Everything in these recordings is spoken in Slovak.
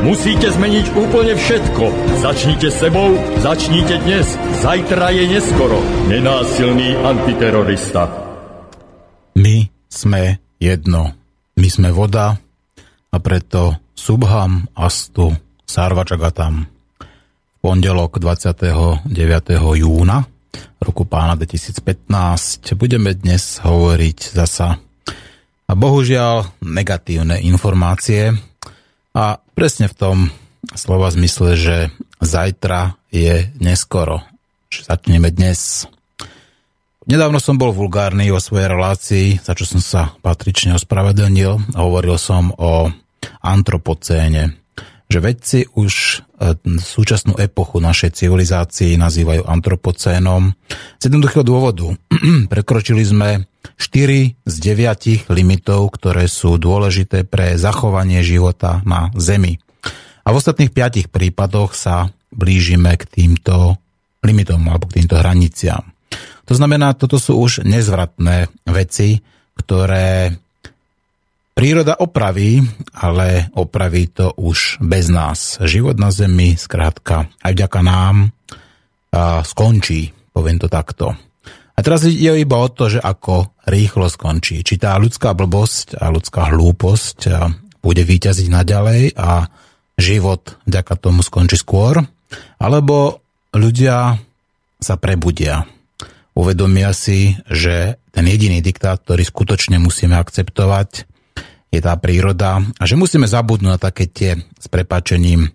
Musíte zmeniť úplne všetko. Začnite sebou, začnite dnes. Zajtra je neskoro. Nenásilný antiterorista. My sme jedno. My sme voda a preto Subham Astu Sarvačagatam. V pondelok 29. júna roku pána 2015 budeme dnes hovoriť zasa a bohužiaľ negatívne informácie a presne v tom slova zmysle, že zajtra je neskoro. Že začneme dnes. Nedávno som bol vulgárny o svojej relácii, za čo som sa patrične ospravedlnil. Hovoril som o antropocéne, že vedci už e, súčasnú epochu našej civilizácii nazývajú antropocénom. Z jednoduchého dôvodu prekročili sme 4 z 9 limitov, ktoré sú dôležité pre zachovanie života na Zemi. A v ostatných 5 prípadoch sa blížime k týmto limitom alebo k týmto hraniciam. To znamená, toto sú už nezvratné veci, ktoré Príroda opraví, ale opraví to už bez nás. Život na Zemi, skrátka, aj vďaka nám skončí, poviem to takto. A teraz je iba o to, že ako rýchlo skončí. Či tá ľudská blbosť a ľudská hlúposť bude výťaziť naďalej a život vďaka tomu skončí skôr, alebo ľudia sa prebudia. Uvedomia si, že ten jediný diktát, ktorý skutočne musíme akceptovať, je tá príroda a že musíme zabudnúť na také tie s prepačením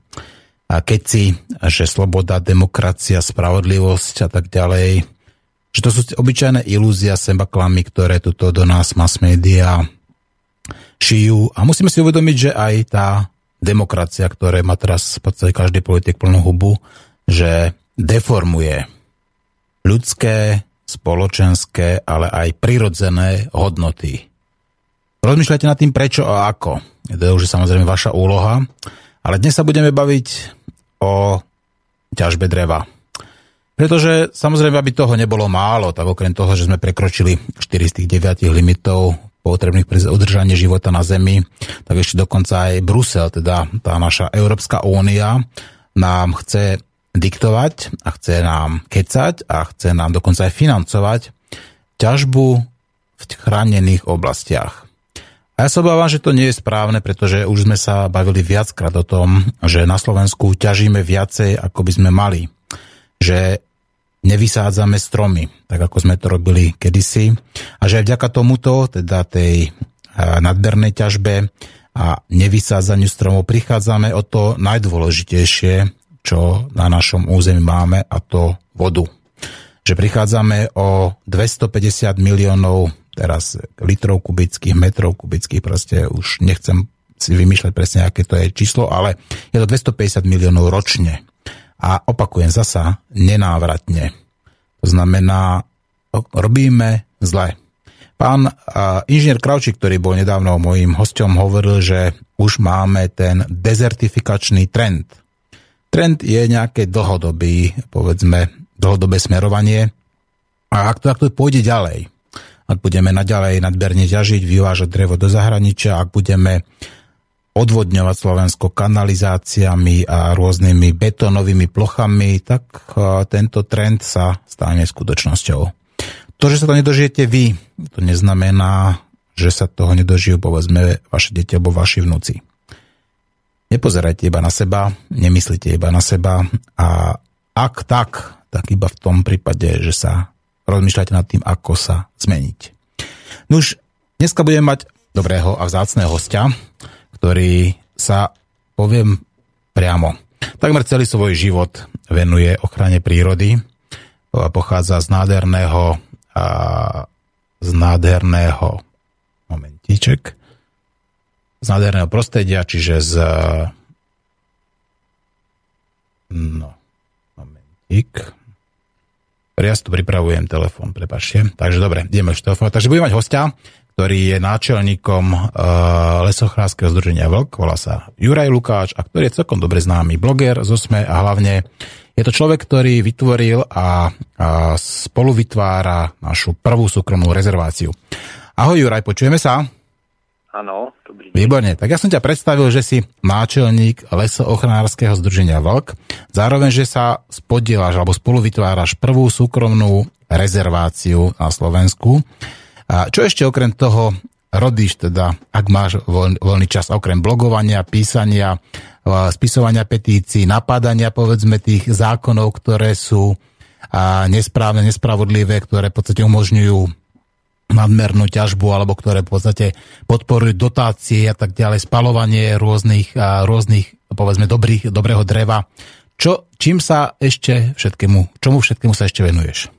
keci, že sloboda, demokracia, spravodlivosť a tak ďalej, že to sú obyčajné ilúzia, seba klamy, ktoré tuto do nás mass media šijú a musíme si uvedomiť, že aj tá demokracia, ktoré má teraz v podstate každý politik plnú hubu, že deformuje ľudské, spoločenské, ale aj prirodzené hodnoty. Rozmýšľajte nad tým prečo a ako. To je už samozrejme vaša úloha. Ale dnes sa budeme baviť o ťažbe dreva. Pretože samozrejme, aby toho nebolo málo, tak okrem toho, že sme prekročili 4 z tých 9 limitov potrebných pre udržanie života na Zemi, tak ešte dokonca aj Brusel, teda tá naša Európska únia, nám chce diktovať a chce nám kecať a chce nám dokonca aj financovať ťažbu v chránených oblastiach. A ja sa obávam, že to nie je správne, pretože už sme sa bavili viackrát o tom, že na Slovensku ťažíme viacej, ako by sme mali. Že nevysádzame stromy, tak ako sme to robili kedysi. A že aj vďaka tomuto, teda tej nadbernej ťažbe a nevysádzaniu stromov prichádzame o to najdôležitejšie, čo na našom území máme, a to vodu. Že prichádzame o 250 miliónov teraz litrov kubických, metrov kubických, proste už nechcem si vymýšľať presne, aké to je číslo, ale je to 250 miliónov ročne. A opakujem zasa, nenávratne. To znamená, robíme zle. Pán inžinier Kraučík, ktorý bol nedávno môjim hostom, hovoril, že už máme ten dezertifikačný trend. Trend je nejaké dlhodobý, povedzme, dlhodobé smerovanie. A ak to, ak to pôjde ďalej, ak budeme naďalej nadberne ťažiť, vyvážať drevo do zahraničia, ak budeme odvodňovať Slovensko kanalizáciami a rôznymi betónovými plochami, tak tento trend sa stane skutočnosťou. To, že sa to nedožijete vy, to neznamená, že sa toho nedožijú, povedzme, vaše deti alebo vaši vnúci. Nepozerajte iba na seba, nemyslite iba na seba a ak tak, tak iba v tom prípade, že sa rozmýšľate nad tým, ako sa zmeniť. No už dneska budeme mať dobrého a vzácného hostia, ktorý sa, poviem priamo, takmer celý svoj život venuje ochrane prírody, pochádza z nádherného a z nádherného momentíček, z nádherného prostredia, čiže z no, momentík, Ja si tu pripravujem telefón, prepačte. Takže dobre, ideme už telefónovať. Takže budeme mať hostia, ktorý je náčelníkom uh, Lesochránskeho združenia Vlk, volá sa Juraj Lukáč a ktorý je celkom dobre známy bloger z OSME a hlavne je to človek, ktorý vytvoril a, a spolu vytvára našu prvú súkromnú rezerváciu. Ahoj Juraj, počujeme sa? Áno, dobrý deň. Výborne, tak ja som ťa predstavil, že si náčelník lesoochránskeho združenia Vlk, zároveň, že sa spodieláš alebo spolu vytváraš prvú súkromnú rezerváciu na Slovensku. A čo ešte okrem toho robíš teda, ak máš voľ, voľný čas, okrem blogovania, písania, spisovania petícií, napádania povedzme tých zákonov, ktoré sú nesprávne, nespravodlivé, ktoré v podstate umožňujú nadmernú ťažbu alebo ktoré v podstate podporujú dotácie a tak ďalej, spalovanie rôznych, rôznych povedzme dobrých, dobrého dreva. Čo, čím sa ešte všetkému, čomu všetkému sa ešte venuješ?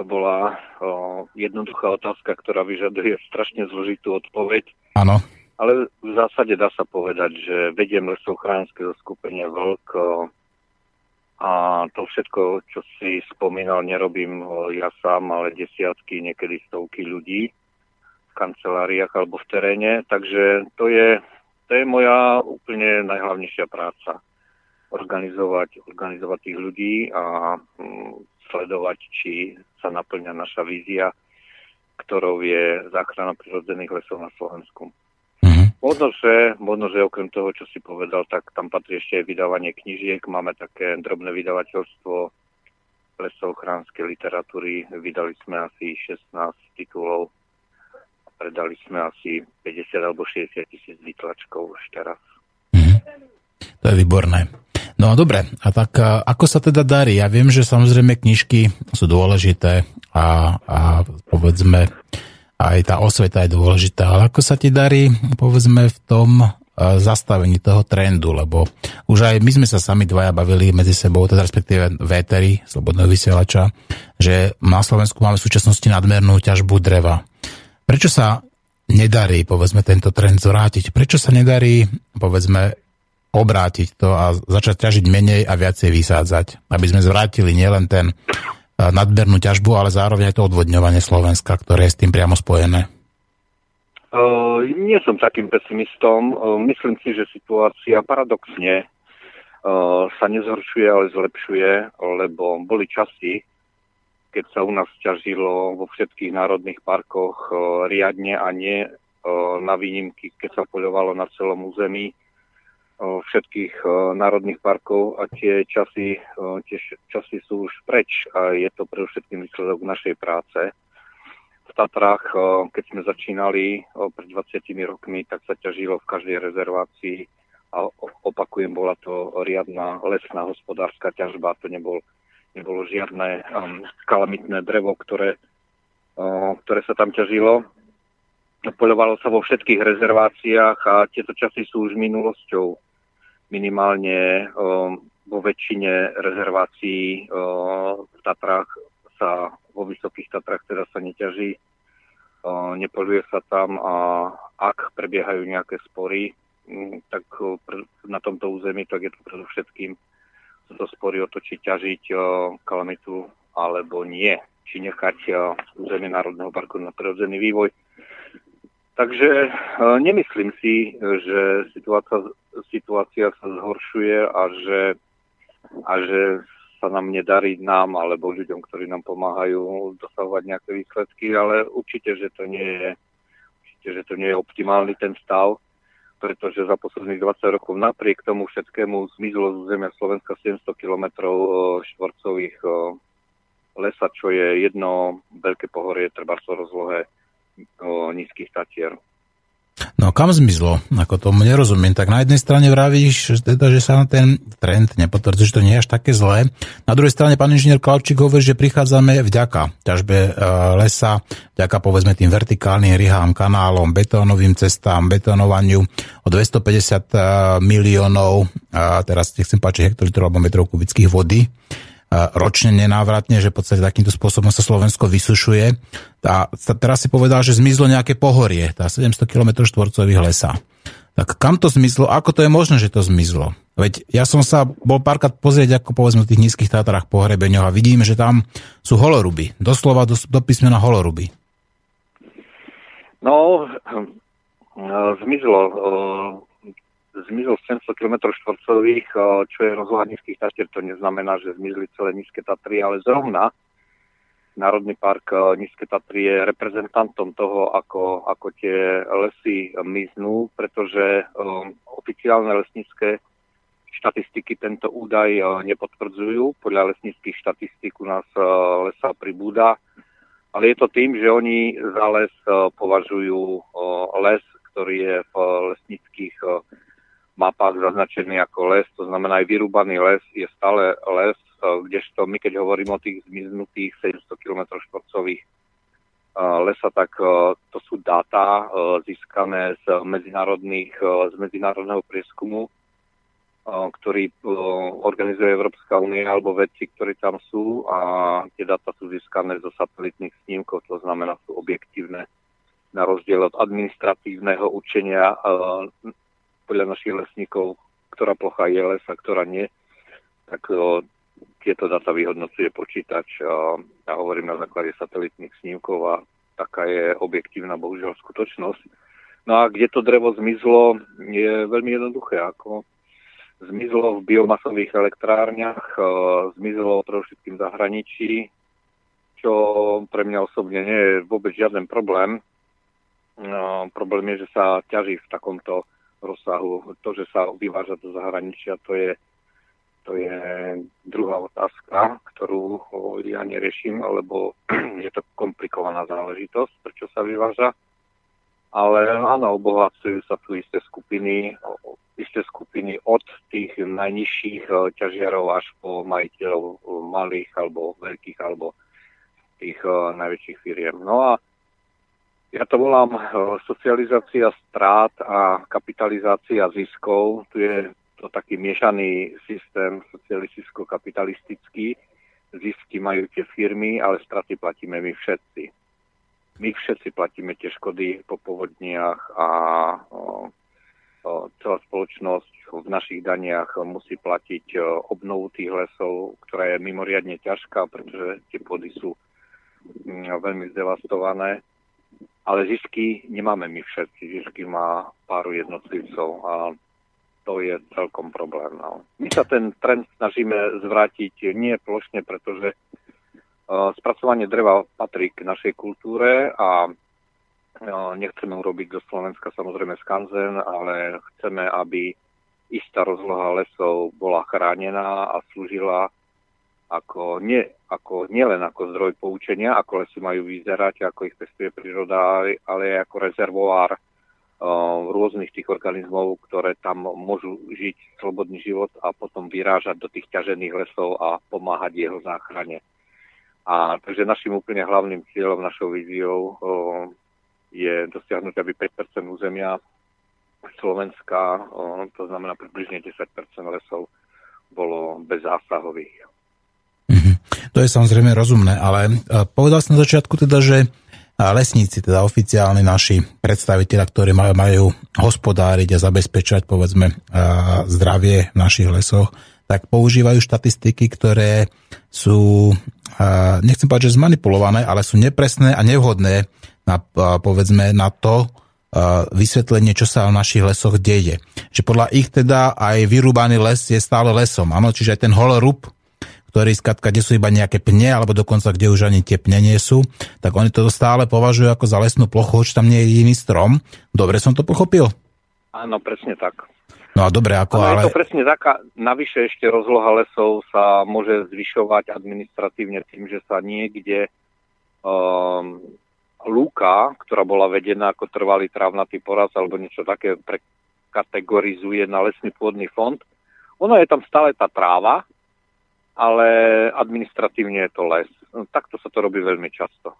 To bola o, jednoduchá otázka, ktorá vyžaduje strašne zložitú odpoveď. Áno. Ale v zásade dá sa povedať, že vediem lesochránske skupenie Vlk o, a to všetko, čo si spomínal, nerobím o, ja sám, ale desiatky, niekedy stovky ľudí v kanceláriách alebo v teréne. Takže to je, to je moja úplne najhlavnejšia práca organizovať, organizovať tých ľudí a mm, sledovať, či sa naplňa naša vízia, ktorou je záchrana prírodzených lesov na Slovensku. Mm-hmm. Možno, že, možno, že okrem toho, čo si povedal, tak tam patrí ešte aj vydávanie knižiek. Máme také drobné vydavateľstvo lesov chránskej literatúry. Vydali sme asi 16 titulov. Predali sme asi 50 alebo 60 tisíc výtlačkov už teraz. Mm-hmm. To je výborné. No dobre, a tak ako sa teda darí? Ja viem, že samozrejme knižky sú dôležité a, a povedzme aj tá osveta je dôležitá, ale ako sa ti darí povedzme v tom zastavení toho trendu, lebo už aj my sme sa sami dvaja bavili medzi sebou, teda respektíve véteri, slobodného vysielača, že na Slovensku máme v súčasnosti nadmernú ťažbu dreva. Prečo sa nedarí, povedzme, tento trend zvrátiť? Prečo sa nedarí, povedzme, obrátiť to a začať ťažiť menej a viacej vysádzať. Aby sme zvrátili nielen ten e, nadbernú ťažbu, ale zároveň aj to odvodňovanie Slovenska, ktoré je s tým priamo spojené. Uh, nie som takým pesimistom. Uh, myslím si, že situácia paradoxne uh, sa nezhoršuje, ale zlepšuje, lebo boli časy, keď sa u nás ťažilo vo všetkých národných parkoch riadne a nie na výnimky, keď sa poľovalo na celom území všetkých národných parkov a tie časy, tie časy sú už preč a je to pre všetkým výsledok našej práce. V Tatrách, keď sme začínali pred 20 rokmi, tak sa ťažilo v každej rezervácii a opakujem, bola to riadna lesná hospodárska ťažba, to nebol, nebolo žiadne um, kalamitné drevo, ktoré, ktoré sa tam ťažilo. Poľovalo sa vo všetkých rezerváciách a tieto časy sú už minulosťou minimálne vo väčšine rezervácií v Tatrách sa, vo Vysokých Tatrách teda sa neťaží, nepoluje sa tam a ak prebiehajú nejaké spory, tak na tomto území, tak je to predovšetkým to spory o to, či ťažiť kalamitu alebo nie, či nechať územie Národného parku na prirodzený vývoj. Takže nemyslím si, že situácia situácia sa zhoršuje a že, a že sa nám nedarí nám alebo ľuďom, ktorí nám pomáhajú dosahovať nejaké výsledky, ale určite, že to nie je, určite, že to nie je optimálny ten stav, pretože za posledných 20 rokov napriek tomu všetkému zmizlo z územia Slovenska 700 km štvorcových lesa, čo je jedno veľké pohorie, treba so rozlohe nízkych tatier. No kam zmizlo? Ako tomu nerozumiem. Tak na jednej strane vravíš, teda, že sa ten trend nepotvrdzuje, že to nie je až také zlé. Na druhej strane pán inžinier Klavčík hovorí, že prichádzame vďaka ťažbe e, lesa, vďaka povedzme tým vertikálnym rihám, kanálom, betónovým cestám, betonovaniu o 250 e, miliónov, a teraz nechcem páčiť hektolitrov alebo metrov kubických vody ročne nenávratne, že v podstate takýmto spôsobom sa Slovensko vysušuje. A teraz si povedal, že zmizlo nejaké pohorie, tá 700 km štvorcových lesa. Tak kam to zmizlo? Ako to je možné, že to zmizlo? Veď ja som sa bol párkrát pozrieť, ako povedzme v tých nízkych Tatrách po hrebeňoch a vidím, že tam sú holoruby. Doslova do, do písmena holoruby. No, zmizlo, zmizlo 700 km štvorcových, čo je rozloha nízkych Tatier. To neznamená, že zmizli celé nízke Tatry, ale zrovna Národný park Nízke Tatry je reprezentantom toho, ako, ako tie lesy miznú, pretože um, oficiálne lesnícke štatistiky tento údaj uh, nepotvrdzujú. Podľa lesníckých štatistík u nás uh, lesa pribúda. Ale je to tým, že oni za les uh, považujú les, ktorý je v lesníckých mapách zaznačený ako les, to znamená aj vyrúbaný les je stále les, kdežto my keď hovorím o tých zmiznutých 700 km štvorcových lesa, tak to sú dáta získané z, medzinárodných, z medzinárodného prieskumu, ktorý organizuje Európska únia alebo vedci, ktorí tam sú. A tie dáta sú získané zo satelitných snímkov, to znamená sú objektívne na rozdiel od administratívneho učenia podľa našich lesníkov, ktorá plocha je les a ktorá nie, tak tieto data vyhodnocuje počítač a ja hovorím na základe satelitných snímkov a taká je objektívna bohužiaľ skutočnosť. No a kde to drevo zmizlo, je veľmi jednoduché. Ako zmizlo v biomasových elektrárniach, zmizlo pre všetkým zahraničí, čo pre mňa osobne nie je vôbec žiaden problém. No, problém je, že sa ťaží v takomto rozsahu. To, že sa vyváža do zahraničia, to je to je druhá otázka, ktorú ja neriešim, lebo je to komplikovaná záležitosť, prečo sa vyváža. Ale áno, obohacujú sa tu isté skupiny, isté skupiny od tých najnižších e, ťažiarov až po majiteľov e, malých alebo veľkých alebo tých e, najväčších firiem. No a ja to volám socializácia strát a kapitalizácia ziskov. Tu je to taký miešaný systém socialisticko-kapitalistický. Zisky majú tie firmy, ale straty platíme my všetci. My všetci platíme tie škody po povodniach a celá spoločnosť v našich daniach musí platiť obnovu tých lesov, ktorá je mimoriadne ťažká, pretože tie pôdy sú mm, veľmi zdevastované. Ale zisky nemáme my všetci. Zisky má pár jednotlivcov a to je celkom problém. No. My sa ten trend snažíme zvrátiť nie plošne, pretože uh, spracovanie dreva patrí k našej kultúre a uh, nechceme urobiť do Slovenska samozrejme skanzen, ale chceme, aby istá rozloha lesov bola chránená a slúžila ako, nie, ako, nielen ako zdroj poučenia, ako lesy majú vyzerať, ako ich pestuje príroda, ale aj ako rezervoár rôznych tých organizmov, ktoré tam môžu žiť slobodný život a potom vyrážať do tých ťažených lesov a pomáhať jeho záchrane. A takže našim úplne hlavným cieľom, našou víziou je dosiahnuť, aby 5% územia Slovenska, to znamená približne 10% lesov, bolo bezzásahových. Mm-hmm. To je samozrejme rozumné, ale povedal som na začiatku teda, že lesníci, teda oficiálni naši predstaviteľa, ktorí majú, majú hospodáriť a zabezpečať povedzme zdravie v našich lesoch, tak používajú štatistiky, ktoré sú, nechcem povedať, že zmanipulované, ale sú nepresné a nevhodné na, povedzme, na to, vysvetlenie, čo sa v našich lesoch deje. Že podľa ich teda aj vyrúbaný les je stále lesom. Áno, čiže aj ten holorub, ktorí skratka, kde sú iba nejaké pne, alebo dokonca kde už ani tie pne nie sú, tak oni to stále považujú ako za lesnú plochu, hoč tam nie je jediný strom. Dobre som to pochopil? Áno, presne tak. No a dobre, ako ale... Je to presne taká, navyše ešte rozloha lesov sa môže zvyšovať administratívne tým, že sa niekde um, lúka, ktorá bola vedená ako trvalý trávnatý poraz alebo niečo také prekategorizuje na lesný pôdny fond. Ono je tam stále tá tráva, ale administratívne je to les. No, takto sa to robí veľmi často.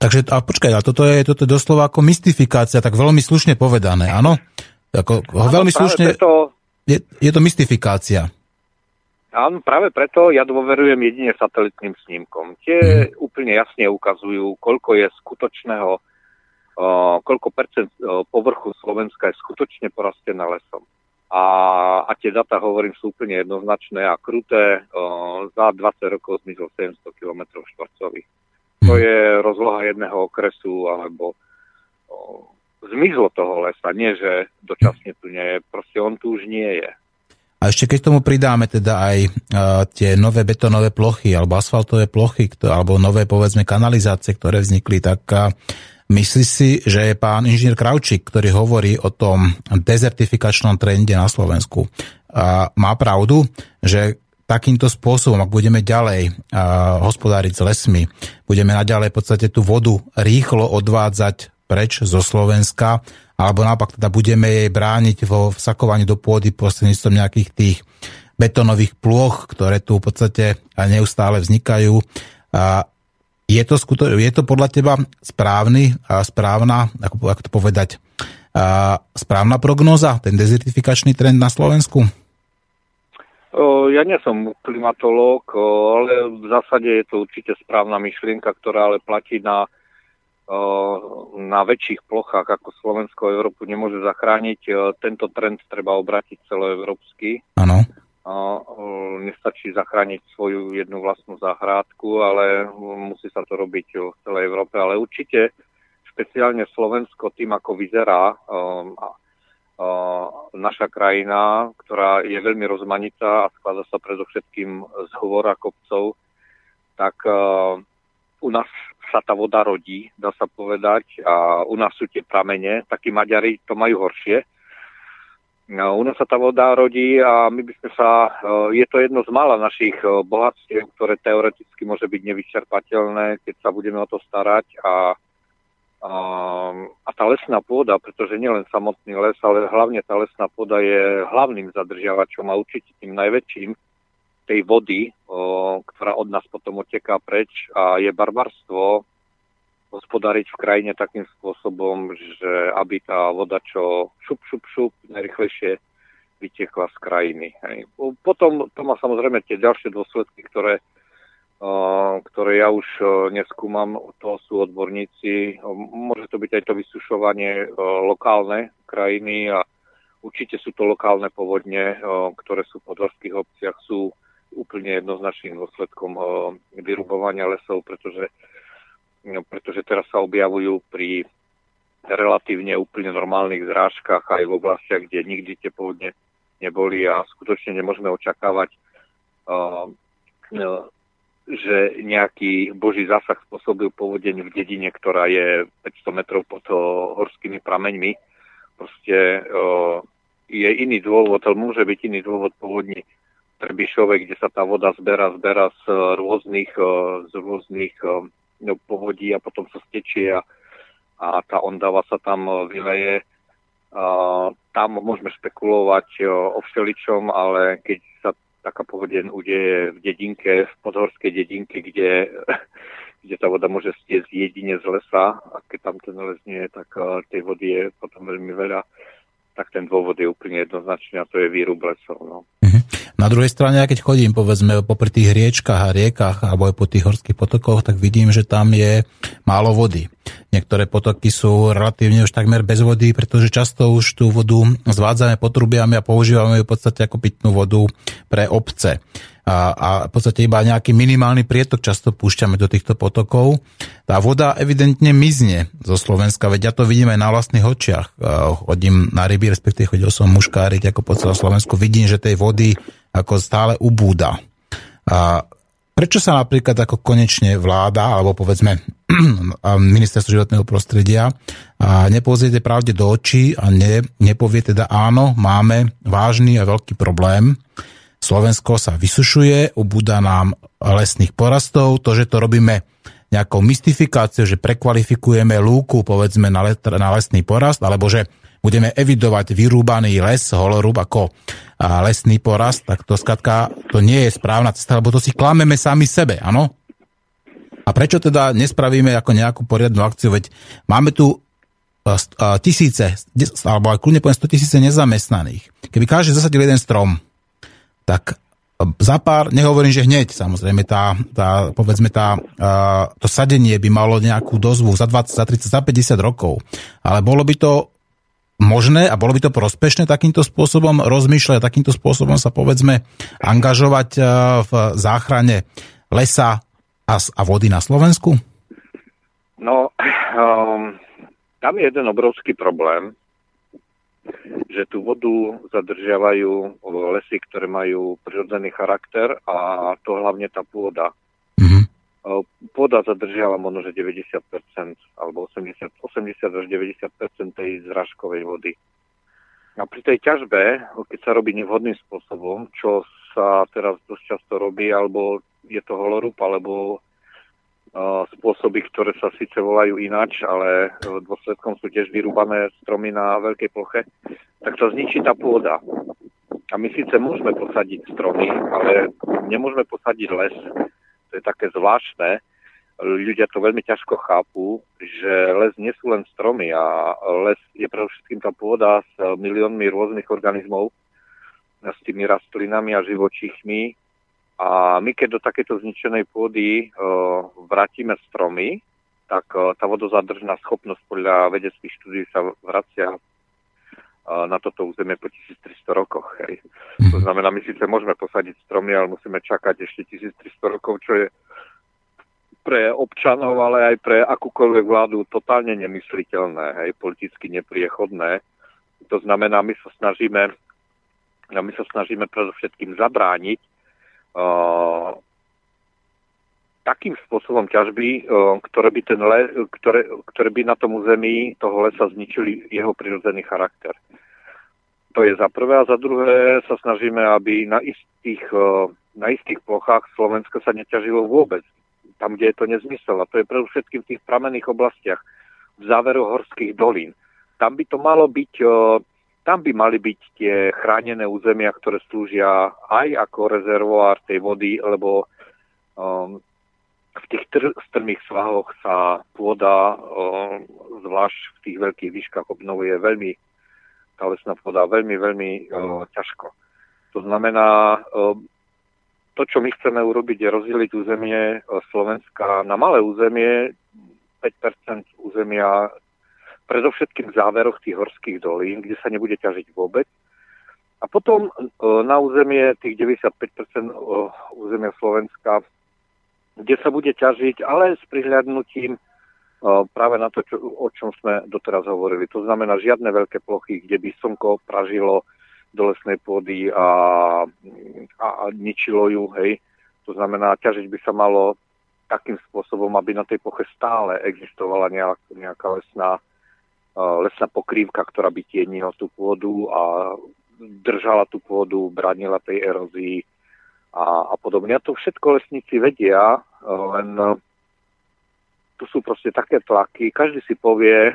Takže, a počkaj, a toto je, toto je doslova ako mystifikácia, tak veľmi slušne povedané, áno? Ako, áno veľmi slušne, preto, je, je to mystifikácia. Áno, práve preto ja dôverujem jedine satelitným snímkom. Tie hmm. úplne jasne ukazujú, koľko je skutočného, uh, koľko percent uh, povrchu Slovenska je skutočne porastené lesom. A, a tie data, hovorím, sú úplne jednoznačné a kruté. O, za 20 rokov zmizol 700 km štvorcových. To je rozloha jedného okresu, alebo o, zmizlo toho lesa. Nie, že dočasne tu nie je. Proste on tu už nie je. A ešte keď tomu pridáme teda aj uh, tie nové betonové plochy alebo asfaltové plochy, ktoré, alebo nové povedzme kanalizácie, ktoré vznikli, tak uh, Myslí si, že je pán inžinier Kravčík, ktorý hovorí o tom dezertifikačnom trende na Slovensku, má pravdu, že takýmto spôsobom, ak budeme ďalej hospodáriť s lesmi, budeme naďalej v podstate tú vodu rýchlo odvádzať preč zo Slovenska, alebo naopak teda budeme jej brániť vo vsakovaní do pôdy prostredníctvom nejakých tých betonových plôch, ktoré tu v podstate neustále vznikajú. Je to, skuto, je to podľa teba správny, a správna, ako, ako to povedať, a správna prognóza, ten dezertifikačný trend na Slovensku? Ja nie som klimatológ, ale v zásade je to určite správna myšlienka, ktorá ale platí na, na väčších plochách ako Slovensko Európu nemôže zachrániť. Tento trend treba obrátiť celoevropsky. Áno nestačí zachrániť svoju jednu vlastnú záhrádku, ale musí sa to robiť v celej Európe. Ale určite špeciálne Slovensko tým, ako vyzerá naša krajina, ktorá je veľmi rozmanitá a skladá sa predovšetkým z hovora kopcov, tak u nás sa tá voda rodí, dá sa povedať, a u nás sú tie pramene, takí Maďari to majú horšie, u nás sa tá voda rodí a my by sme sa, e, je to jedno z mála našich e, bohatstiev, ktoré teoreticky môže byť nevyčerpateľné, keď sa budeme o to starať a, a, a tá lesná pôda, pretože nielen samotný les, ale hlavne tá lesná pôda je hlavným zadržiavačom a určite tým najväčším tej vody, o, ktorá od nás potom oteká preč a je barbarstvo hospodáriť v krajine takým spôsobom, že aby tá voda čo šup, šup, šup najrychlejšie vytiekla z krajiny. Hej. Potom to má samozrejme tie ďalšie dôsledky, ktoré, ktoré ja už uh, neskúmam, to sú odborníci. Môže to byť aj to vysušovanie uh, lokálne krajiny a určite sú to lokálne povodne, uh, ktoré sú v podhorských obciach, sú úplne jednoznačným dôsledkom vyrubovania lesov, pretože pretože teraz sa objavujú pri relatívne úplne normálnych zrážkach aj v oblastiach, kde nikdy tie povodne neboli a skutočne nemôžeme očakávať, uh, uh, že nejaký boží zásah spôsobil povodeň v dedine, ktorá je 500 metrov pod uh, horskými prameňmi. Proste je iný dôvod, ale môže byť iný dôvod povodní Trebišove, kde sa tá voda zberá, zberá z rôznych, z rôznych pohodí a potom sa stečie a, a tá ondava sa tam e, vyleje. A, tam môžeme špekulovať e, o všeličom, ale keď sa taká pohodeň udeje v dedinke, v podhorskej dedinke, kde, kde tá voda môže stiesť jedine z lesa a keď tam ten les nie je, tak tej vody je potom veľmi veľa, tak ten dôvod je úplne jednoznačný a to je výrub lesov. No. Na druhej strane, keď chodím povedzme popri tých riečkách a riekach alebo aj po tých horských potokoch, tak vidím, že tam je málo vody. Niektoré potoky sú relatívne už takmer bez vody, pretože často už tú vodu zvádzame potrubiami a používame ju v podstate ako pitnú vodu pre obce a, a v podstate iba nejaký minimálny prietok často púšťame do týchto potokov. Tá voda evidentne mizne zo Slovenska, veď ja to vidím aj na vlastných očiach. Chodím na ryby, respektíve chodil som muškáriť ako po celom Slovensku, vidím, že tej vody ako stále ubúda. A prečo sa napríklad ako konečne vláda, alebo povedzme ministerstvo životného prostredia a nepozriete pravde do očí a ne, nepovie teda áno, máme vážny a veľký problém, Slovensko sa vysušuje, ubúda nám lesných porastov, to, že to robíme nejakou mystifikáciou, že prekvalifikujeme lúku povedzme na, let, na lesný porast, alebo že budeme evidovať vyrúbaný les, holorúb ako lesný porast, tak to skratka, to nie je správna cesta, lebo to si klameme sami sebe, áno? A prečo teda nespravíme ako nejakú poriadnu akciu, veď máme tu tisíce, alebo aj kľudne poviem 100 tisíce nezamestnaných. Keby každý zasadil jeden strom, tak e, za pár, nehovorím, že hneď, samozrejme, tá, tá povedzme, tá, uh, to sadenie by malo nejakú dozvu za 20, za 30, za 50 rokov, ale bolo by to možné a bolo by to prospešné takýmto spôsobom rozmýšľať, takýmto spôsobom sa povedzme angažovať e, v záchrane lesa a, a vody na Slovensku? No, um, tam je jeden obrovský problém, že tú vodu zadržiavajú lesy, ktoré majú prirodzený charakter a to hlavne tá pôda. Mm-hmm. Pôda zadržiava možno, že 90% alebo 80, 80 až 90% tej zražkovej vody. A pri tej ťažbe, keď sa robí nevhodným spôsobom, čo sa teraz dosť často robí, alebo je to holorúb, alebo spôsoby, ktoré sa síce volajú ináč, ale dôsledkom sú tiež vyrúbané stromy na veľkej ploche, tak sa zničí tá pôda. A my síce môžeme posadiť stromy, ale nemôžeme posadiť les. To je také zvláštne. Ľudia to veľmi ťažko chápu, že les nie sú len stromy a les je pre všetkým tá pôda s miliónmi rôznych organizmov, s tými rastlinami a živočíchmi, a my keď do takéto zničenej pôdy uh, vrátime stromy, tak uh, tá vodozadržná schopnosť podľa vedeckých štúdí sa vracia uh, na toto územie po 1300 rokoch. Hej. To znamená, my síce môžeme posadiť stromy, ale musíme čakať ešte 1300 rokov, čo je pre občanov, ale aj pre akúkoľvek vládu totálne nemysliteľné, hej, politicky nepriechodné. To znamená, my sa snažíme, my sa snažíme predovšetkým zabrániť takým spôsobom ťažby, ktoré by, ten le, ktoré, ktoré by na tom území toho lesa zničili jeho prirodzený charakter. To je za prvé a za druhé sa snažíme, aby na istých, na istých plochách Slovenska sa neťažilo vôbec. Tam, kde je to nezmysel. A to je predovšetkým v tých pramených oblastiach, v záveru horských dolín. Tam by to malo byť tam by mali byť tie chránené územia, ktoré slúžia aj ako rezervoár tej vody, lebo um, v tých tr- strmých svahoch sa pôda, um, zvlášť v tých veľkých výškach obnovuje veľmi, tá lesná pôda veľmi, veľmi um, ťažko. To znamená, um, to, čo my chceme urobiť, je rozdeliť územie uh, Slovenska na malé územie, 5% územia predovšetkým v záveroch tých horských dolín, kde sa nebude ťažiť vôbec. A potom e, na územie tých 95% e, územia Slovenska, kde sa bude ťažiť, ale s prihľadnutím e, práve na to, čo, o čom sme doteraz hovorili. To znamená žiadne veľké plochy, kde by slnko pražilo do lesnej pôdy a, a, a ničilo ju, hej. To znamená, ťažiť by sa malo takým spôsobom, aby na tej ploche stále existovala nejak, nejaká lesná lesná pokrývka, ktorá by tienila tú pôdu a držala tú pôdu, bránila tej erózii a, a podobne. A to všetko lesníci vedia, len tu sú proste také tlaky, každý si povie,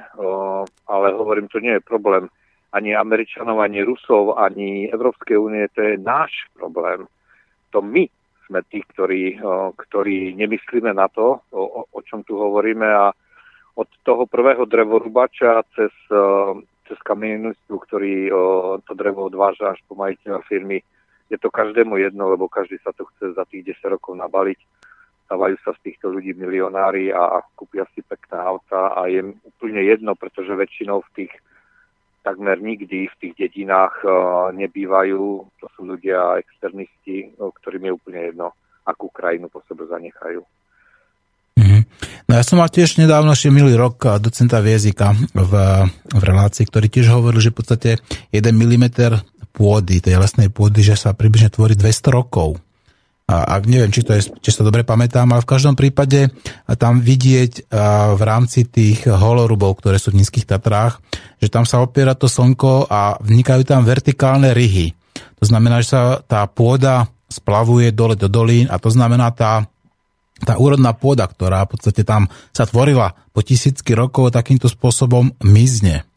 ale hovorím, to nie je problém ani Američanov, ani Rusov, ani Európskej únie, to je náš problém. To my sme tí, ktorí, ktorí nemyslíme na to, o, o čom tu hovoríme a od toho prvého drevorubača cez, eh, cez kamienistu, ktorý eh, to drevo odváža až po majiteľa firmy. Je to každému jedno, lebo každý sa to chce za tých 10 rokov nabaliť. Stávajú sa z týchto ľudí milionári a kúpia si pekné auta a je úplne jedno, pretože väčšinou v tých takmer nikdy v tých dedinách uh, nebývajú. To sú ľudia externisti, ktorým je úplne jedno, akú krajinu po sebe zanechajú. No ja som mal tiež nedávno, ešte milý rok, docenta Viezika v, v relácii, ktorý tiež hovoril, že v podstate 1 mm pôdy, tej lesnej pôdy, že sa približne tvorí 200 rokov. A ak neviem, či to je, či sa dobre pamätám, ale v každom prípade tam vidieť v rámci tých holorubov, ktoré sú v nízkych Tatrách, že tam sa opiera to slnko a vnikajú tam vertikálne ryhy. To znamená, že sa tá pôda splavuje dole do dolín a to znamená tá tá úrodná pôda, ktorá v podstate tam sa tvorila po tisícky rokov, takýmto spôsobom mizne.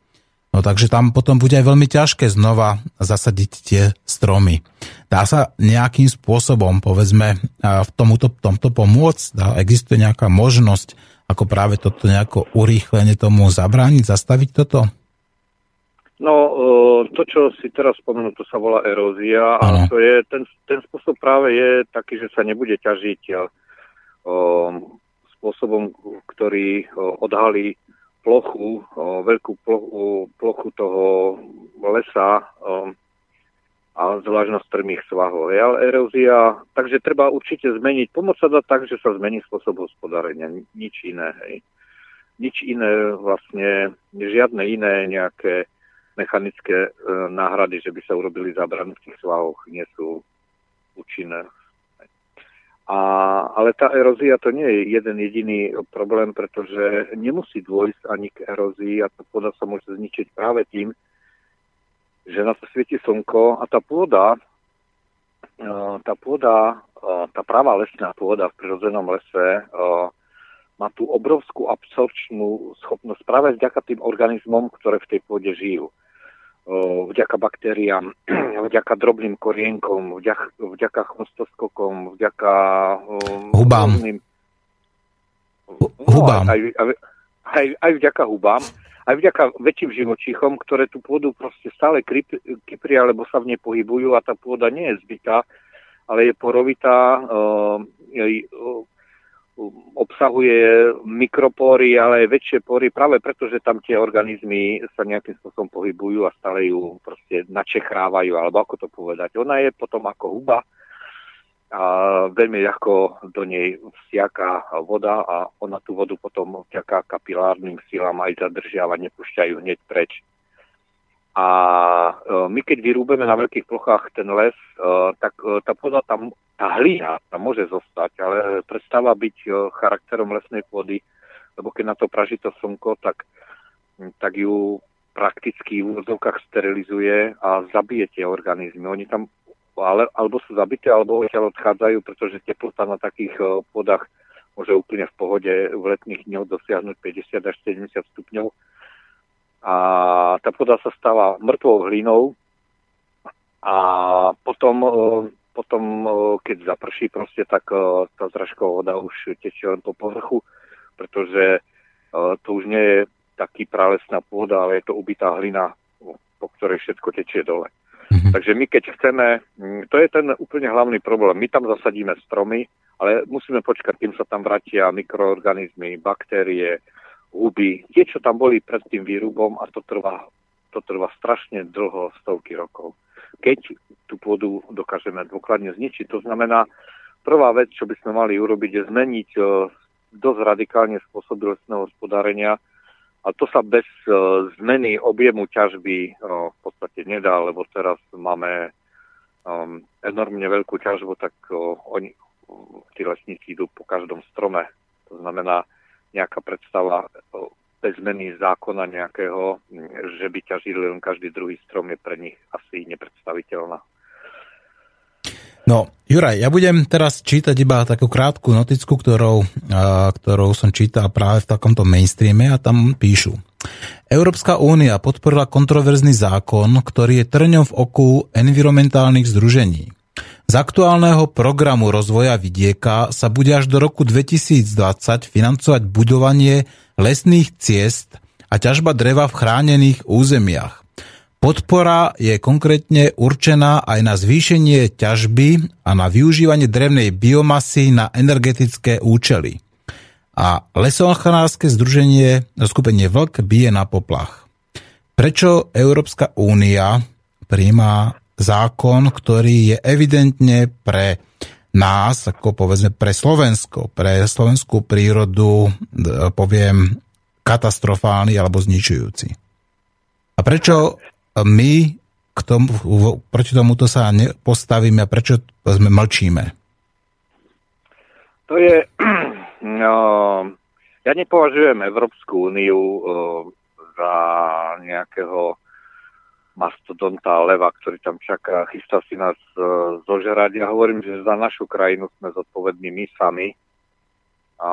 No takže tam potom bude aj veľmi ťažké znova zasadiť tie stromy. Dá sa nejakým spôsobom, povedzme, v tomuto, tomto pomôcť? Dá, existuje nejaká možnosť, ako práve toto nejako urýchlenie tomu zabrániť, zastaviť toto? No, to, čo si teraz spomenul, to sa volá erózia a to je, ten, ten spôsob práve je taký, že sa nebude ťažiť spôsobom, ktorý odhalí plochu, veľkú plochu, plochu toho lesa a zvlášť na strmých svahov. Ale erózia, takže treba určite zmeniť. Pomoc sa dá tak, že sa zmení spôsob hospodárenia, nič iné. Hej. Nič iné vlastne, žiadne iné nejaké mechanické e, náhrady, že by sa urobili zábrany v tých svahoch, nie sú účinné. A, ale tá erózia to nie je jeden jediný problém, pretože nemusí dôjsť ani k erózii a tá pôda sa môže zničiť práve tým, že na to svieti slnko a tá pôda, e, tá pôda, e, tá pravá lesná pôda v prirodzenom lese e, má tú obrovskú absorpčnú schopnosť práve vďaka tým organizmom, ktoré v tej pôde žijú vďaka baktériám, vďaka drobným korienkom, vďaka, vďaka chmostoskokom, vďaka hubám. Rôznym, hubám. No, aj, aj, aj, aj vďaka hubám, aj vďaka väčším živočíchom, ktoré tú pôdu proste stále kypria, alebo sa v nej pohybujú a tá pôda nie je zbytá, ale je porovitá, obsahuje mikropóry, ale aj väčšie pory, práve preto, že tam tie organizmy sa nejakým spôsobom pohybujú a stále ju proste načechrávajú, alebo ako to povedať. Ona je potom ako huba a veľmi ľahko do nej vsiaká voda a ona tú vodu potom vďaka kapilárnym silám aj zadržiava, nepúšťajú hneď preč. A e, my keď vyrúbeme na veľkých plochách ten les, e, tak e, tá pôda tam, tá hlina tam môže zostať, ale prestáva byť charakterom lesnej pôdy, lebo keď na to praží to slnko, tak, tak ju prakticky v úvodzovkách sterilizuje a zabije tie organizmy. Oni tam ale, alebo sú zabité, alebo odtiaľ odchádzajú, pretože teplota na takých podách môže úplne v pohode v letných dňoch dosiahnuť 50 až 70 stupňov a tá pôda sa stáva mŕtvou hlinou a potom, e, potom e, keď zaprší proste, tak e, tá zražková voda už tečie len po povrchu, pretože to už nie je taký pralesná pôda, ale je to ubitá hlina, po ktorej všetko tečie dole. Mm-hmm. Takže my keď chceme, to je ten úplne hlavný problém, my tam zasadíme stromy, ale musíme počkať, kým sa tam vrátia mikroorganizmy, baktérie, huby, tie, čo tam boli pred tým výrubom a to trvá, to trvá strašne dlho, stovky rokov. Keď tú pôdu dokážeme dôkladne zničiť, to znamená, prvá vec, čo by sme mali urobiť, je zmeniť e, dosť radikálne spôsob lesného hospodárenia a to sa bez e, zmeny objemu ťažby e, v podstate nedá, lebo teraz máme enormne veľkú ťažbu, tak oni, tí lesníci idú po každom strome. To znamená, nejaká predstava bez zmeny zákona nejakého, že by ťažili len každý druhý strom je pre nich asi nepredstaviteľná. No, Juraj, ja budem teraz čítať iba takú krátku noticku, ktorou, ktorou som čítal práve v takomto mainstreame a tam píšu. Európska únia podporila kontroverzný zákon, ktorý je trňom v oku environmentálnych združení. Z aktuálneho programu rozvoja vidieka sa bude až do roku 2020 financovať budovanie lesných ciest a ťažba dreva v chránených územiach. Podpora je konkrétne určená aj na zvýšenie ťažby a na využívanie drevnej biomasy na energetické účely. A lesoochranárske združenie skupenie Vlk bije na poplach. Prečo Európska únia príjma zákon, ktorý je evidentne pre nás, ako povedzme pre Slovensko, pre slovenskú prírodu, poviem, katastrofálny alebo zničujúci. A prečo my k tomu, proti tomuto sa nepostavíme a prečo sme mlčíme? To je... No, ja nepovažujem Európsku úniu za nejakého mastodonta leva, ktorý tam čaká, chystá si nás e, zožerať. Ja hovorím, že za našu krajinu sme zodpovední my sami. A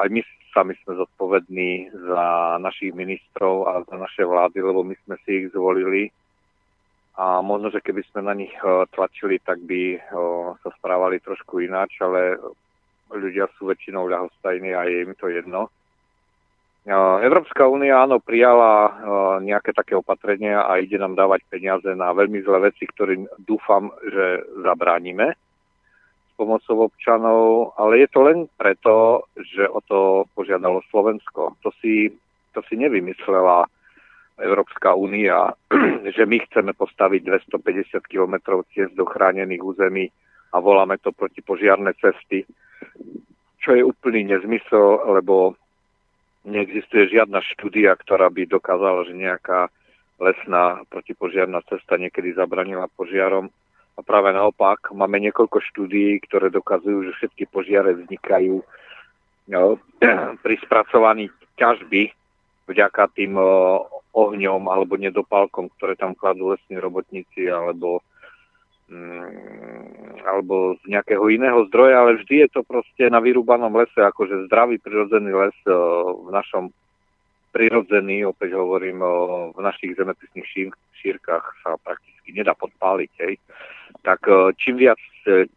aj my sami sme zodpovední za našich ministrov a za naše vlády, lebo my sme si ich zvolili. A možno, že keby sme na nich e, tlačili, tak by e, sa správali trošku ináč, ale ľudia sú väčšinou ľahostajní a je im to jedno. Európska únia áno prijala nejaké také opatrenia a ide nám dávať peniaze na veľmi zlé veci, ktorým dúfam, že zabránime s pomocou občanov, ale je to len preto, že o to požiadalo Slovensko. To si to si nevymyslela Európska únia, že my chceme postaviť 250 km ciest do chránených území a voláme to protipožiarne cesty, čo je úplný nezmysel, lebo neexistuje žiadna štúdia, ktorá by dokázala, že nejaká lesná protipožiarná cesta niekedy zabranila požiarom. A práve naopak, máme niekoľko štúdií, ktoré dokazujú, že všetky požiare vznikajú no, pri spracovaní ťažby vďaka tým ohňom alebo nedopálkom, ktoré tam kladú lesní robotníci alebo, alebo z nejakého iného zdroja, ale vždy je to proste na vyrúbanom lese, akože zdravý prirodzený les v našom prirodzený, opäť hovorím, v našich zemepisných šír, šírkach sa prakticky nedá podpáliť. Hej. Tak čím viac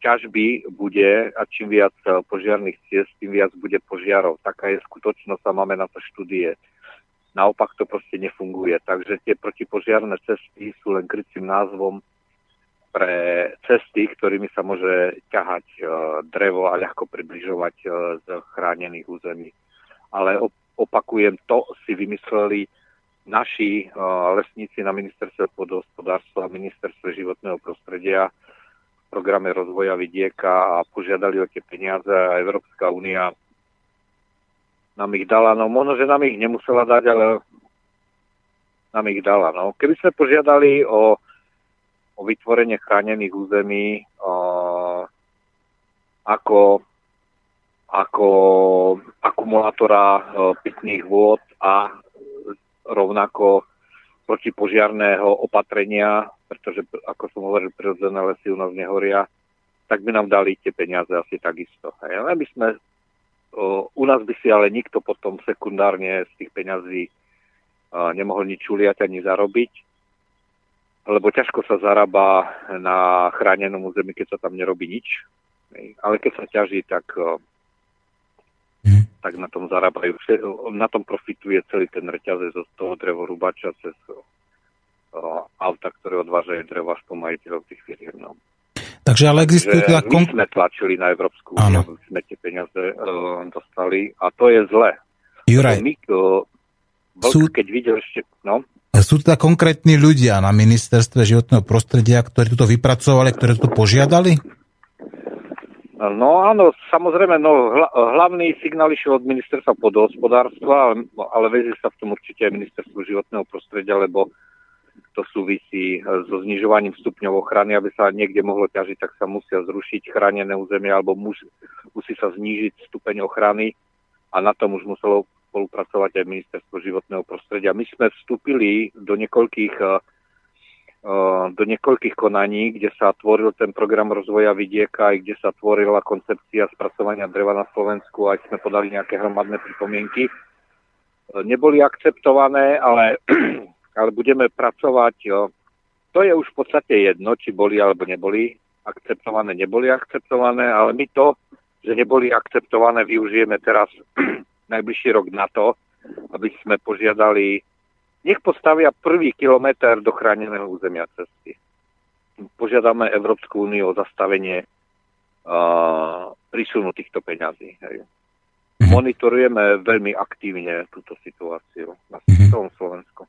ťažby bude a čím viac požiarných ciest, tým viac bude požiarov. Taká je skutočnosť a máme na to štúdie. Naopak to proste nefunguje. Takže tie protipožiarné cesty sú len krycím názvom pre cesty, ktorými sa môže ťahať e, drevo a ľahko približovať e, z chránených území. Ale opakujem, to si vymysleli naši e, lesníci na ministerstve podhospodárstva a ministerstve životného prostredia v programe rozvoja vidieka a požiadali o tie peniaze a Európska únia nám ich dala. No možno, že nám ich nemusela dať, ale nám ich dala. No. Keby sme požiadali o, o vytvorenie chránených území ako, ako akumulátora pitných vôd a rovnako protipožiarného opatrenia, pretože ako som hovoril, prirodzené lesy u nás nehoria, tak by nám dali tie peniaze asi takisto. My sme u nás by si ale nikto potom sekundárne z tých peňazí nemohol nič uliať ani zarobiť, lebo ťažko sa zarába na chránenom území, keď sa tam nerobí nič. Ale keď sa ťaží, tak, mm. tak na tom zarábajú. Na tom profituje celý ten reťazec z toho drevorúbača cez auta, ktoré odvážajú drevo až po majiteľov tých firiem. No. Takže ale existuje teda... Kon... My sme tlačili na Európsku úniu, sme tie peniaze uh, dostali a to je zle. Juraj, my, uh, sú... keď videl ešte... No? Sú teda konkrétni ľudia na ministerstve životného prostredia, ktorí toto vypracovali, ktorí to požiadali? No áno, samozrejme, no, hla, hlavný signál išiel od ministerstva podhospodárstva, ale, ale vezie sa v tom určite aj ministerstvo životného prostredia, lebo to súvisí e, so znižovaním stupňov ochrany, aby sa niekde mohlo ťažiť, tak sa musia zrušiť chránené územie alebo mus, musí sa znížiť stupeň ochrany a na tom už muselo spolupracovať aj ministerstvo životného prostredia. My sme vstúpili do niekoľkých e, e, do niekoľkých konaní, kde sa tvoril ten program rozvoja vidieka, aj kde sa tvorila koncepcia spracovania dreva na Slovensku, aj sme podali nejaké hromadné pripomienky. Neboli akceptované, ale ale budeme pracovať. To je už v podstate jedno, či boli alebo neboli akceptované, neboli akceptované, ale my to, že neboli akceptované, využijeme teraz najbližší rok na to, aby sme požiadali, nech postavia prvý kilometr do chráneného územia cesty. Požiadame Európsku úniu o zastavenie uh, prísunu týchto peňazí. Hej. Mhm. Monitorujeme veľmi aktívne túto situáciu na mhm. celom Slovensku.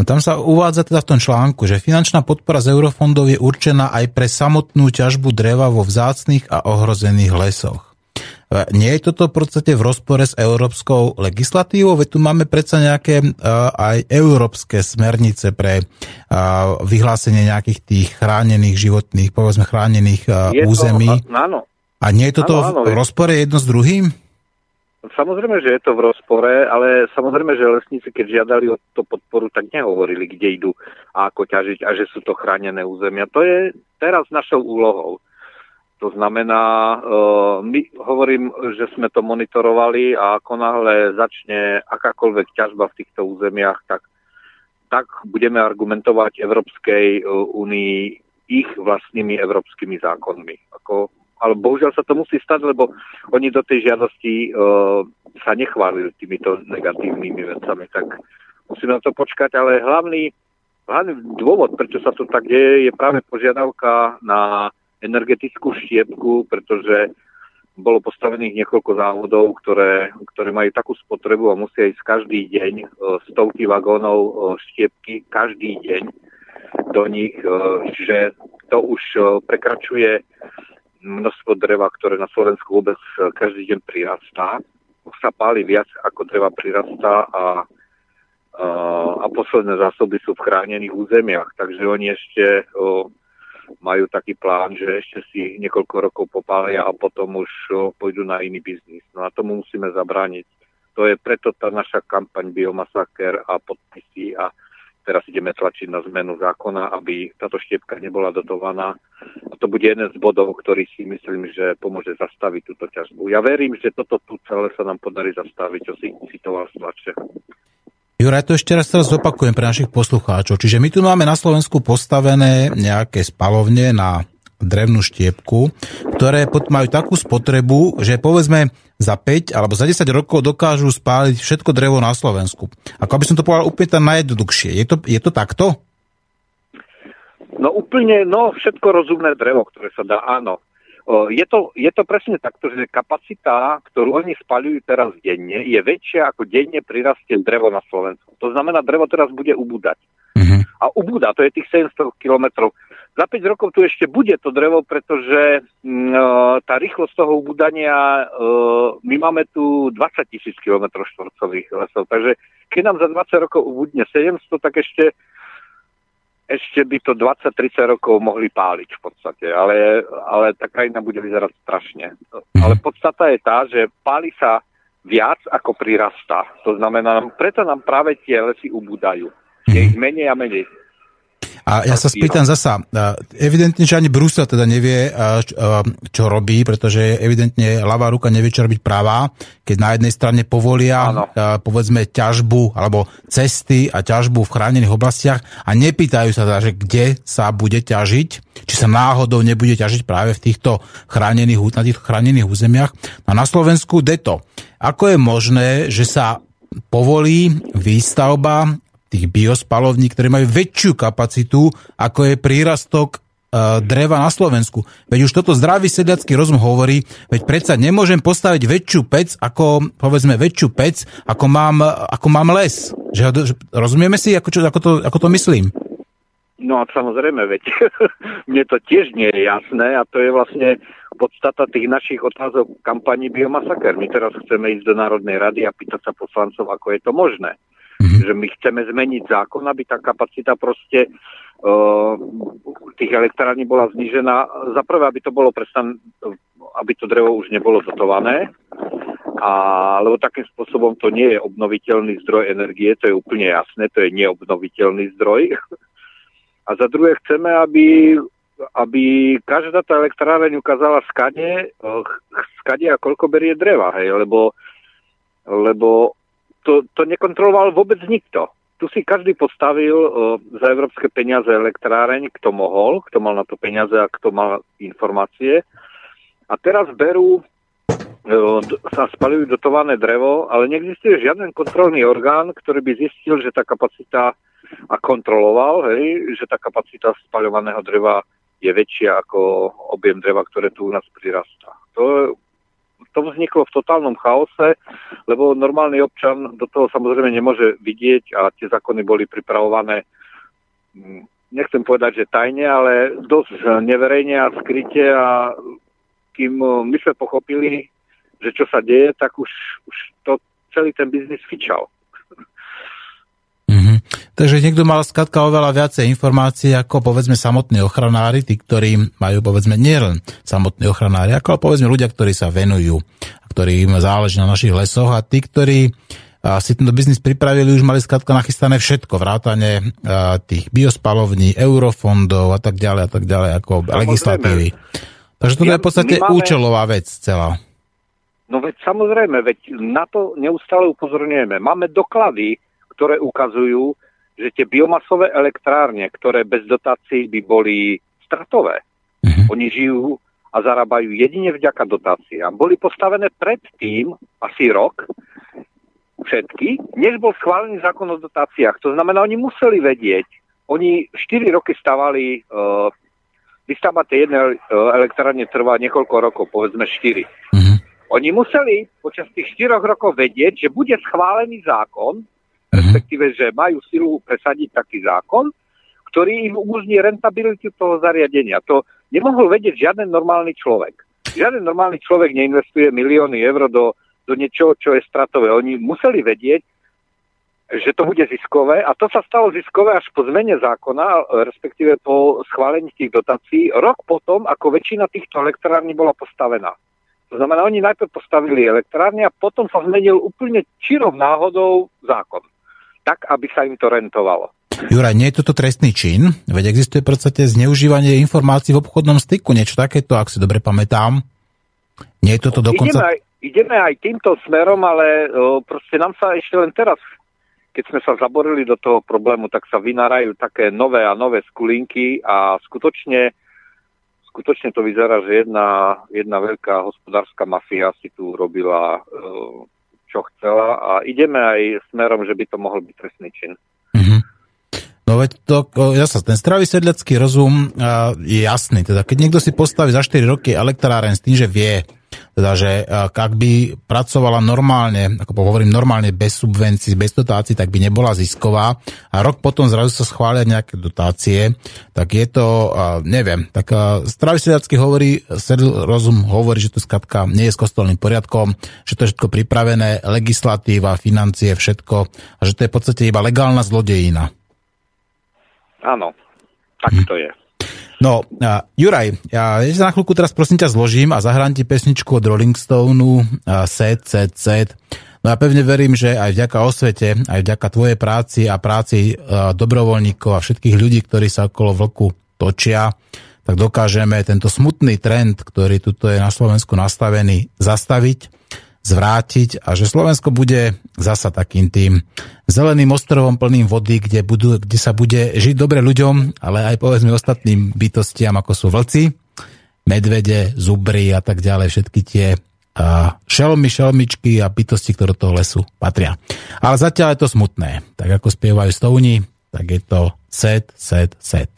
No tam sa uvádza teda v tom článku, že finančná podpora z eurofondov je určená aj pre samotnú ťažbu dreva vo vzácných a ohrozených lesoch. E, nie je toto v podstate v rozpore s európskou legislatívou? Veď tu máme predsa nejaké uh, aj európske smernice pre uh, vyhlásenie nejakých tých chránených životných, povedzme chránených uh, území. To, áno. A nie je toto áno, áno, v rozpore jedno s druhým? Samozrejme, že je to v rozpore, ale samozrejme, že lesníci, keď žiadali o to podporu, tak nehovorili, kde idú a ako ťažiť a že sú to chránené územia. To je teraz našou úlohou. To znamená, uh, my hovorím, že sme to monitorovali a ako náhle začne akákoľvek ťažba v týchto územiach, tak, tak budeme argumentovať Európskej únii ich vlastnými európskymi zákonmi. Ako ale bohužiaľ sa to musí stať, lebo oni do tej žiadosti uh, sa nechválili týmito negatívnymi vecami, tak musíme na to počkať, ale hlavný, hlavný dôvod, prečo sa to tak deje, je práve požiadavka na energetickú štiepku, pretože bolo postavených niekoľko závodov, ktoré, ktoré majú takú spotrebu a musia ísť každý deň e, stovky vagónov e, štiepky, každý deň do nich, e, že to už prekračuje množstvo dreva, ktoré na Slovensku vôbec každý deň prirastá. Sa páli viac, ako dreva prirastá a, a posledné zásoby sú v chránených územiach, takže oni ešte majú taký plán, že ešte si niekoľko rokov popália a potom už pôjdu na iný biznis. No a tomu musíme zabrániť. To je preto tá naša kampaň Biomasaker a podpisy a teraz ideme tlačiť na zmenu zákona, aby táto štiepka nebola dotovaná. A to bude jeden z bodov, ktorý si myslím, že pomôže zastaviť túto ťažbu. Ja verím, že toto tu celé sa nám podarí zastaviť, čo si, si to vás tlače. Juraj, to ešte raz teraz zopakujem pre našich poslucháčov. Čiže my tu máme na Slovensku postavené nejaké spalovne na drevnú štiepku, ktoré majú takú spotrebu, že povedzme za 5 alebo za 10 rokov dokážu spáliť všetko drevo na Slovensku. Ako aby som to povedal úplne tam najjednoduchšie. Je to, je to takto? No úplne, no všetko rozumné drevo, ktoré sa dá, áno. Je to, je to presne takto, že kapacita, ktorú oni spaľujú teraz denne, je väčšia ako denne prirastie drevo na Slovensku. To znamená, drevo teraz bude ubúdať. Uh-huh. A ubúda, to je tých 700 kilometrov. Za 5 rokov tu ešte bude to drevo, pretože mm, tá rýchlosť toho ubúdania, e, my máme tu 20 tisíc kilometrov štvorcových lesov, takže keď nám za 20 rokov ubudne 700, tak ešte ešte by to 20-30 rokov mohli páliť v podstate, ale, ale tá krajina bude vyzerať strašne. Mhm. Ale podstata je tá, že páli sa viac ako prirastá. To znamená, preto nám práve tie lesy ubúdajú. Je ich mhm. menej a menej. A ja sa spýtam zasa, evidentne, že ani Brusel teda nevie, čo robí, pretože evidentne ľavá ruka nevie, čo robiť pravá, keď na jednej strane povolia, ano. povedzme, ťažbu alebo cesty a ťažbu v chránených oblastiach a nepýtajú sa teda, že kde sa bude ťažiť, či sa náhodou nebude ťažiť práve v týchto chránených, na týchto chránených územiach. A na Slovensku deto. Ako je možné, že sa povolí výstavba tých biospalovní, ktoré majú väčšiu kapacitu, ako je prírastok e, dreva na Slovensku. Veď už toto zdravý sedliacký rozum hovorí, veď predsa nemôžem postaviť väčšiu pec, ako, povedzme, väčšiu pec, ako mám, ako mám les. Že, rozumieme si, ako, čo, ako, to, ako to myslím? No a samozrejme, veď mne to tiež nie je jasné a to je vlastne podstata tých našich otázok kampani Biomasaker. My teraz chceme ísť do Národnej rady a pýtať sa poslancov, ako je to možné. Mm-hmm. Že my chceme zmeniť zákon, aby tá kapacita proste uh, tých elektrární bola znížená. Za prvé, aby to bolo prestan, aby to drevo už nebolo dotované, a, lebo takým spôsobom to nie je obnoviteľný zdroj energie, to je úplne jasné, to je neobnoviteľný zdroj. A za druhé chceme, aby, aby každá tá elektráreň ukázala skade, skade a koľko berie dreva, hej, lebo, lebo to, to nekontroloval vôbec nikto. Tu si každý postavil uh, za európske peniaze elektráreň, kto mohol, kto mal na to peniaze a kto mal informácie. A teraz berú, uh, sa spalujú dotované drevo, ale neexistuje žiaden kontrolný orgán, ktorý by zistil, že tá kapacita a kontroloval, hej, že tá kapacita spaľovaného dreva je väčšia ako objem dreva, ktoré tu u nás prirastá. To to vzniklo v totálnom chaose, lebo normálny občan do toho samozrejme nemôže vidieť a tie zákony boli pripravované mm, nechcem povedať, že tajne, ale dosť neverejne a skryte a kým mm, my sme pochopili, že čo sa deje, tak už, už to celý ten biznis fičal. Takže niekto mal skladka oveľa viacej informácií ako povedzme samotní ochranári, tí, ktorí majú povedzme nielen samotní ochranári, ako povedzme ľudia, ktorí sa venujú, ktorí im záleží na našich lesoch a tí, ktorí a si tento biznis pripravili, už mali skladka nachystané všetko, vrátane tých biospalovní, eurofondov a tak ďalej a tak ďalej, ako Samozrejme. legislatívy. Takže toto ja, je v podstate máme... účelová vec celá. No veď samozrejme, veď na to neustále upozorňujeme. Máme doklady, ktoré ukazujú, že tie biomasové elektrárne, ktoré bez dotácií by boli stratové, uh-huh. oni žijú a zarábajú jedine vďaka dotáciám. Boli postavené predtým, asi rok, všetky, než bol schválený zákon o dotáciách. To znamená, oni museli vedieť, oni 4 roky stavali, uh, vystavba tej jednej uh, elektrárne trvá niekoľko rokov, povedzme 4. Uh-huh. Oni museli počas tých 4 rokov vedieť, že bude schválený zákon. Respektíve, že majú silu presadiť taký zákon, ktorý im umožní rentabilitu toho zariadenia. To nemohol vedieť žiaden normálny človek. Žiaden normálny človek neinvestuje milióny eur do, do niečoho, čo je stratové. Oni museli vedieť, že to bude ziskové a to sa stalo ziskové až po zmene zákona, respektíve po schválení tých dotácií, rok potom, ako väčšina týchto elektrární bola postavená. To znamená, oni najprv postavili elektrárne a potom sa zmenil úplne čirov náhodou zákon. Tak, aby sa im to rentovalo. Juraj, nie je toto trestný čin? Veď existuje v podstate zneužívanie informácií v obchodnom styku, niečo takéto, ak si dobre pamätám. Nie je toto dokonca... Ideme aj, ideme aj týmto smerom, ale o, proste nám sa ešte len teraz keď sme sa zaborili do toho problému, tak sa vynárajú také nové a nové skulinky a skutočne, skutočne to vyzerá, že jedna, jedna veľká hospodárska mafia si tu robila e, čo chcela a ideme aj smerom, že by to mohol byť trestný čin. Mm-hmm. No veď to, sa ten zdravý sedliacký rozum je jasný. Teda keď niekto si postaví za 4 roky elektráren s tým, že vie, teda, že ak by pracovala normálne, ako hovorím, normálne bez subvencií, bez dotácií, tak by nebola zisková a rok potom zrazu sa schvália nejaké dotácie, tak je to, neviem, tak zdravý sedliacký hovorí, sedl rozum hovorí, že to skratka nie je s kostolným poriadkom, že to je všetko pripravené, legislatíva, financie, všetko a že to je v podstate iba legálna zlodejina. Áno, tak hm. to je. No, uh, Juraj, ja na chvíľku teraz prosím ťa zložím a zahrám ti pesničku od Rolling Stoneu, uh, Set, Set, Set. No ja pevne verím, že aj vďaka osvete, aj vďaka tvojej práci a práci uh, dobrovoľníkov a všetkých ľudí, ktorí sa okolo vlku točia, tak dokážeme tento smutný trend, ktorý tuto je na Slovensku nastavený, zastaviť zvrátiť a že Slovensko bude zasa takým tým zeleným ostrovom plným vody, kde, budú, kde sa bude žiť dobre ľuďom, ale aj povedzme ostatným bytostiam, ako sú vlci, medvede, zubry a tak ďalej, všetky tie a šelmy, šelmičky a bytosti, ktoré do toho lesu patria. Ale zatiaľ je to smutné. Tak ako spievajú stovni, tak je to set, set, set.